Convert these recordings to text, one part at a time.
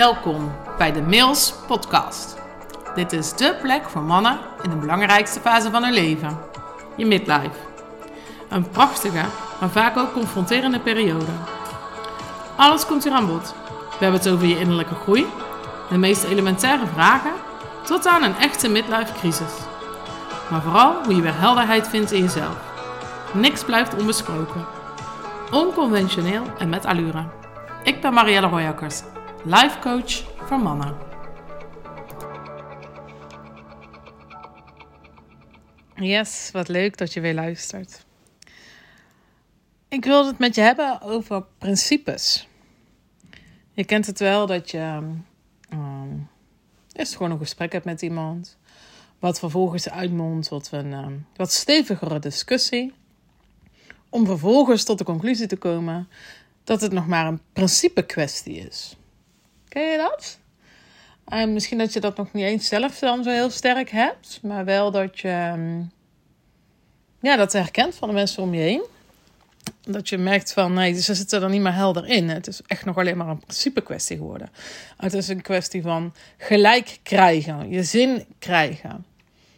Welkom bij de Mails Podcast. Dit is dé plek voor mannen in de belangrijkste fase van hun leven: je midlife. Een prachtige, maar vaak ook confronterende periode. Alles komt hier aan bod. We hebben het over je innerlijke groei, de meest elementaire vragen, tot aan een echte midlife crisis. Maar vooral hoe je weer helderheid vindt in jezelf. Niks blijft onbesproken. Onconventioneel en met allure. Ik ben Marielle Royakkers, life coach voor mannen. Yes, wat leuk dat je weer luistert. Ik wilde het met je hebben over principes. Je kent het wel dat je um, eerst gewoon een gesprek hebt met iemand, wat vervolgens uitmondt tot een um, wat stevigere discussie, om vervolgens tot de conclusie te komen dat het nog maar een principe kwestie is. Ken je dat? En misschien dat je dat nog niet eens zelf dan zo heel sterk hebt, maar wel dat je ehm, ja, dat herkent van de mensen om je heen. Dat je merkt van nee, ze zitten er niet meer helder in. Het is echt nog alleen maar een principe kwestie geworden. Het is een kwestie van gelijk krijgen, je zin krijgen.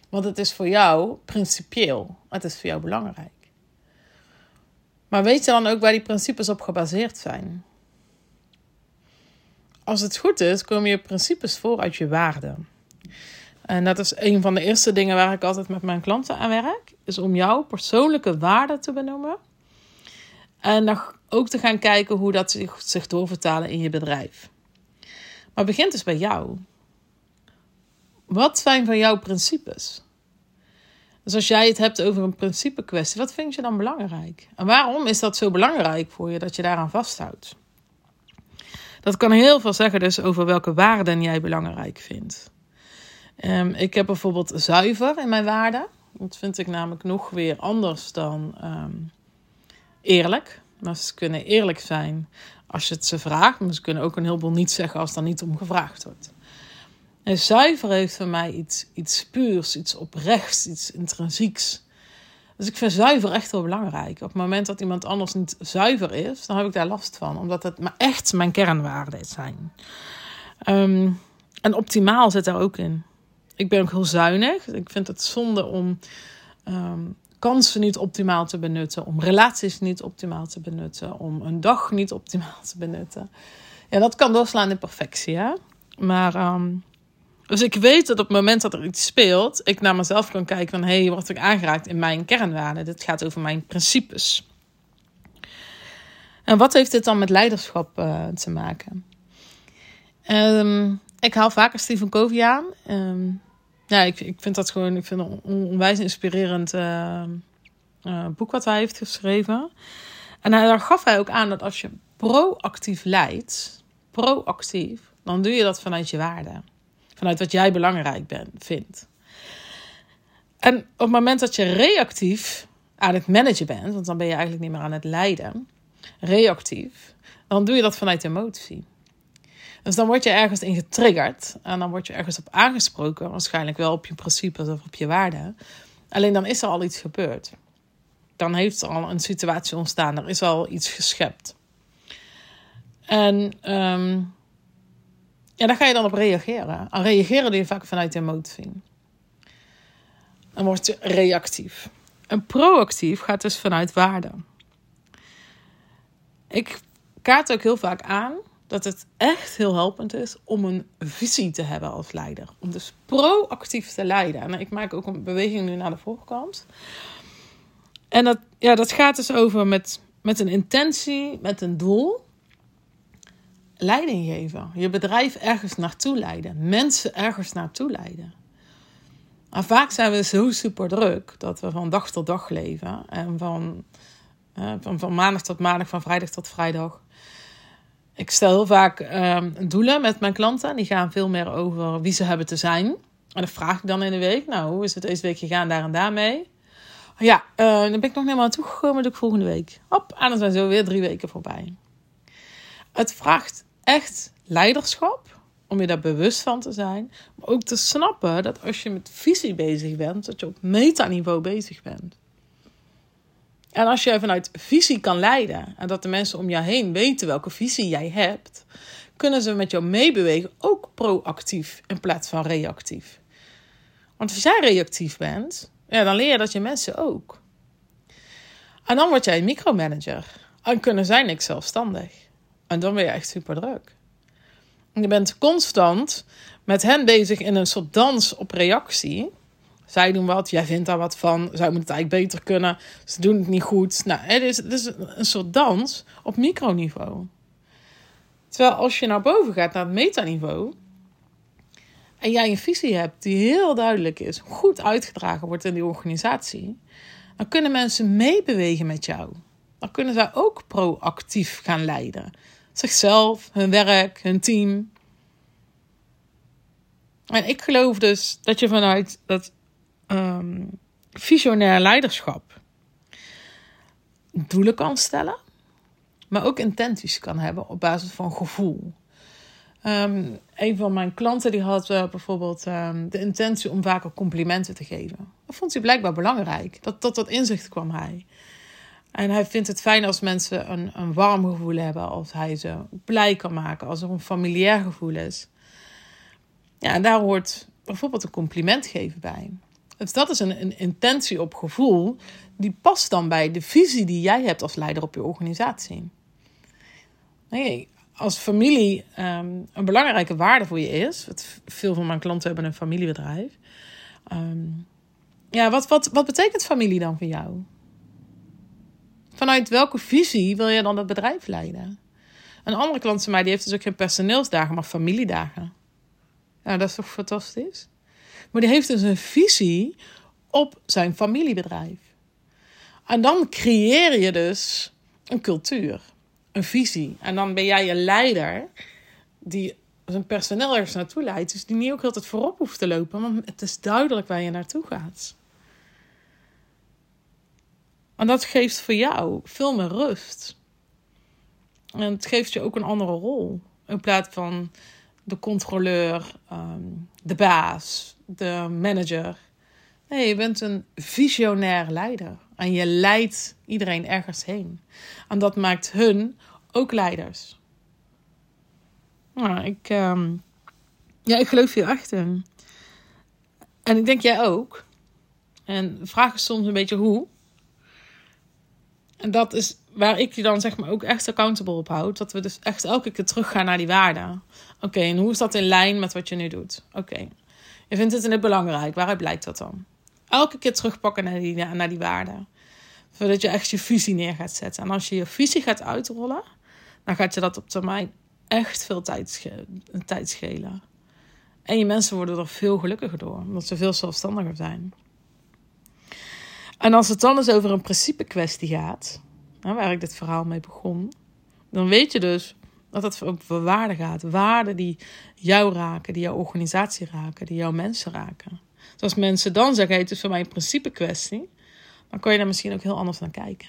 Want het is voor jou principieel. Het is voor jou belangrijk. Maar weet je dan ook waar die principes op gebaseerd zijn? Als het goed is, komen je principes voor uit je waarden. En dat is een van de eerste dingen waar ik altijd met mijn klanten aan werk. Is om jouw persoonlijke waarden te benoemen. En dan ook te gaan kijken hoe dat zich, doorvertalen in je bedrijf. Maar begint dus bij jou. Wat zijn van jouw principes? Dus als jij het hebt over een principe kwestie, wat vind je dan belangrijk? En waarom is dat zo belangrijk voor je dat je daaraan vasthoudt? Dat kan heel veel zeggen dus over welke waarden jij belangrijk vindt. Um, ik heb bijvoorbeeld zuiver in mijn waarden. Dat vind ik namelijk nog weer anders dan um, eerlijk. Maar ze kunnen eerlijk zijn als je het ze vraagt. Maar ze kunnen ook een heleboel niet zeggen als er niet om gevraagd wordt. En zuiver heeft voor mij iets, iets puurs, iets oprechts, iets intrinsieks. Dus ik vind zuiver echt heel belangrijk. Op het moment dat iemand anders niet zuiver is, dan heb ik daar last van. Omdat het maar echt mijn kernwaarden zijn. Um, en optimaal zit daar ook in. Ik ben ook heel zuinig. Ik vind het zonde om um, kansen niet optimaal te benutten. Om relaties niet optimaal te benutten. Om een dag niet optimaal te benutten. Ja, dat kan doorslaan in perfectie, hè. Maar... Um, dus ik weet dat op het moment dat er iets speelt, ik naar mezelf kan kijken van hé, hey, word ik aangeraakt in mijn kernwaarden? Dit gaat over mijn principes. En wat heeft dit dan met leiderschap uh, te maken? Um, ik haal vaker Stephen Covey aan. Um, ja, ik, ik vind dat gewoon, ik vind een onwijs inspirerend uh, uh, boek wat hij heeft geschreven. En daar gaf hij ook aan dat als je proactief leidt, proactief, dan doe je dat vanuit je waarden vanuit wat jij belangrijk bent, vindt. En op het moment dat je reactief aan het managen bent, want dan ben je eigenlijk niet meer aan het leiden, reactief, dan doe je dat vanuit emotie. Dus dan word je ergens in getriggerd en dan word je ergens op aangesproken, waarschijnlijk wel op je principes of op je waarden. Alleen dan is er al iets gebeurd. Dan heeft er al een situatie ontstaan, er is al iets geschept. En um, ja, daar ga je dan op reageren. Aan reageren doe je vaak vanuit emotie. Dan word je reactief. En proactief gaat dus vanuit waarde. Ik kaart ook heel vaak aan dat het echt heel helpend is om een visie te hebben als leider. Om dus proactief te leiden. En ik maak ook een beweging nu naar de voorkant. En dat, ja, dat gaat dus over met, met een intentie, met een doel leiding geven. Je bedrijf ergens naartoe leiden. Mensen ergens naartoe leiden. Maar vaak zijn we zo super druk dat we van dag tot dag leven. En van, uh, van, van maandag tot maandag, van vrijdag tot vrijdag. Ik stel heel vaak uh, doelen met mijn klanten. Die gaan veel meer over wie ze hebben te zijn. En dan vraag ik dan in de week, nou, hoe is het deze week gegaan daar en daarmee? Ja, uh, dan ben ik nog helemaal toe gekomen, doe ik volgende week. Hop, en dan zijn zo weer drie weken voorbij. Het vraagt echt leiderschap, om je daar bewust van te zijn. Maar ook te snappen dat als je met visie bezig bent, dat je op metaniveau bezig bent. En als je vanuit visie kan leiden en dat de mensen om jou heen weten welke visie jij hebt, kunnen ze met jou meebewegen, ook proactief in plaats van reactief. Want als jij reactief bent, ja, dan leer je dat je mensen ook. En dan word jij een micromanager. En kunnen zij niks zelfstandig. En dan ben je echt super druk. Je bent constant met hen bezig in een soort dans op reactie. Zij doen wat, jij vindt daar wat van. Zij moeten het eigenlijk beter kunnen. Ze doen het niet goed. Nou, het is, een soort dans op microniveau. Terwijl als je naar boven gaat, naar het metaniveau. En jij een visie hebt die heel duidelijk is, goed uitgedragen wordt in die organisatie. Dan kunnen mensen meebewegen met jou. Dan kunnen zij ook proactief gaan leiden. Zichzelf, hun werk, hun team. En ik geloof dus dat je vanuit dat um, visionair leiderschap doelen kan stellen, maar ook intenties kan hebben op basis van gevoel. Um, een van mijn klanten die had uh, bijvoorbeeld um, de intentie om vaker complimenten te geven. Dat vond hij blijkbaar belangrijk. Dat, tot dat inzicht kwam hij. En hij vindt het fijn als mensen een, een warm gevoel hebben, als hij ze blij kan maken, als er een familiair gevoel is. Ja, en daar hoort bijvoorbeeld een compliment geven bij. Dus dat is een, een intentie op gevoel, die past dan bij de visie die jij hebt als leider op je organisatie. Nee, als familie um, een belangrijke waarde voor je is, veel van mijn klanten hebben een familiebedrijf. Um, ja, wat, wat, wat betekent familie dan voor jou? Vanuit welke visie wil je dan dat bedrijf leiden? Een andere klant van mij die heeft dus ook geen personeelsdagen, maar familiedagen. Ja, dat is toch fantastisch? Maar die heeft dus een visie op zijn familiebedrijf. En dan creëer je dus een cultuur, een visie. En dan ben jij een leider die zijn personeel ergens naartoe leidt. Dus die niet ook altijd voorop hoeft te lopen, maar het is duidelijk waar je naartoe gaat. En dat geeft voor jou veel meer rust. En het geeft je ook een andere rol. In plaats van de controleur, ehm, de baas, de manager. Nee, je bent een visionair leider. En je leidt iedereen ergens heen. En dat maakt hun ook leiders. Nou, ik, ehm, ja, ik geloof hier echt in. En ik denk jij ook. En vraag is soms een beetje hoe. En dat is waar ik je dan zeg maar ook echt accountable op houd. Dat we dus echt elke keer teruggaan naar die waarden. Oké, en hoe is dat in lijn met wat je nu doet? Oké, je vindt het in het belangrijk. Waaruit blijkt dat dan? Elke keer terugpakken naar die, naar die waarden. Zodat je echt je visie neer gaat zetten. En als je je visie gaat uitrollen, dan gaat je dat op termijn echt veel tijd, tijd schelen. En je mensen worden er veel gelukkiger door, omdat ze veel zelfstandiger zijn. En als het dan eens over een principe kwestie gaat, waar ik dit verhaal mee begon, dan weet je dus dat het over waarden gaat. Waarden die jou raken, die jouw organisatie raken, die jouw mensen raken. Dus als mensen dan zeggen, het is voor mij een principe kwestie, dan kan je daar misschien ook heel anders naar kijken.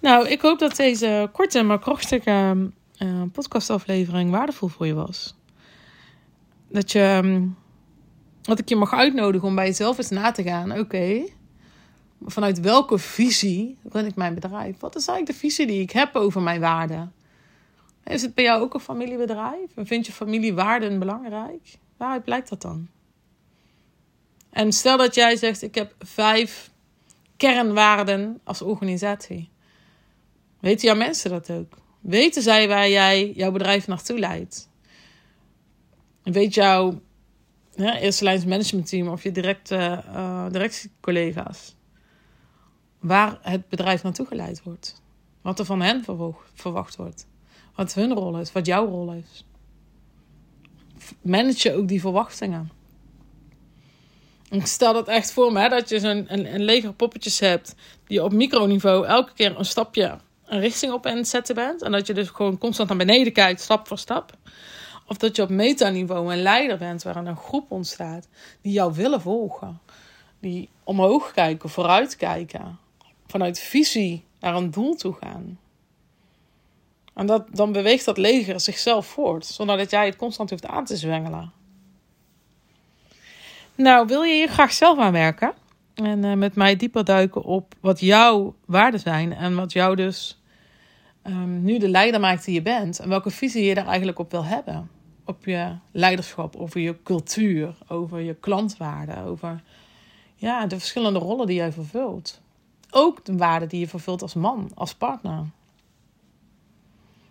Nou, ik hoop dat deze korte maar krachtige uh, podcastaflevering waardevol voor je was. Dat je ehm, dat ik je mag uitnodigen om bij jezelf eens na te gaan. Oké, vanuit welke visie run ik mijn bedrijf? Wat is eigenlijk de visie die ik heb over mijn waarden? Is het bij jou ook een familiebedrijf? En vind je familiewaarden belangrijk? Waaruit blijkt dat dan? En stel dat jij zegt: Ik heb vijf kernwaarden als organisatie. Weten jouw mensen dat ook? Weten zij waar jij jouw bedrijf naartoe leidt? Weet jouw eerste lijns managementteam of je directe uh, directiecollega's. Waar het bedrijf naartoe geleid wordt. Wat er van hen verwacht wordt. Wat hun rol is, wat jouw rol is. Manage je ook die verwachtingen. Ik stel dat echt voor me, hè, dat je zo'n een, een leger poppetjes hebt die op microniveau elke keer een stapje een richting op aan het zetten bent. En dat je dus gewoon constant naar beneden kijkt, stap voor stap. Of dat je op metaniveau een leider bent waar een groep ontstaat die jou willen volgen. Die omhoog kijken, vooruit kijken. Vanuit visie naar een doel toe gaan. En dat, dan beweegt dat leger zichzelf voort, zonder dat jij het constant hoeft aan te zwengelen. Nou, wil je hier graag zelf aan werken? En uh, met mij dieper duiken op wat jouw waarden zijn en wat jou dus ehm, nu de leider maakt die je bent. En welke visie je daar eigenlijk op wil hebben. Op je leiderschap, over je cultuur, over je klantwaarde, over ja, de verschillende rollen die jij vervult. Ook de waarde die je vervult als man, als partner.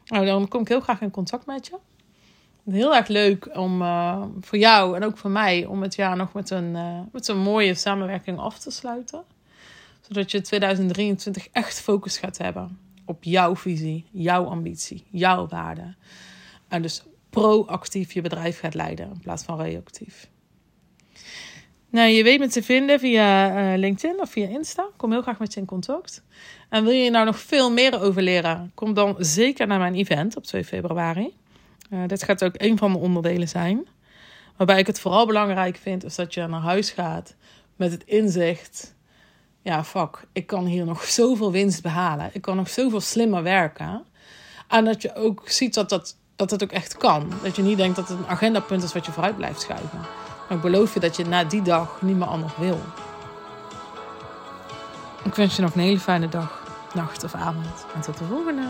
Nou, dan kom ik heel graag in contact met je. Heel erg leuk om uh, voor jou en ook voor mij om het jaar nog met een, uh, met een mooie samenwerking af te sluiten. Zodat je 2023 echt focus gaat hebben op jouw visie, jouw ambitie, jouw waarde. En dus proactief je bedrijf gaat leiden in plaats van reactief. Nou, je weet me te vinden via uh, LinkedIn of via Insta. Kom heel graag met je in contact. En wil je nou nog veel meer over leren? Kom dan zeker naar mijn event op 2 februari. Uh, dit gaat ook een van de onderdelen zijn. Waarbij ik het vooral belangrijk vind, is dat je naar huis gaat met het inzicht: ja, fuck, ik kan hier nog zoveel winst behalen. Ik kan nog zoveel slimmer werken. En dat je ook ziet dat, dat, dat het ook echt kan. Dat je niet denkt dat het een agendapunt is wat je vooruit blijft schuiven. Maar ik beloof je dat je na die dag niet meer anders wil. Ik wens je nog een hele fijne dag, nacht of avond. En tot de volgende.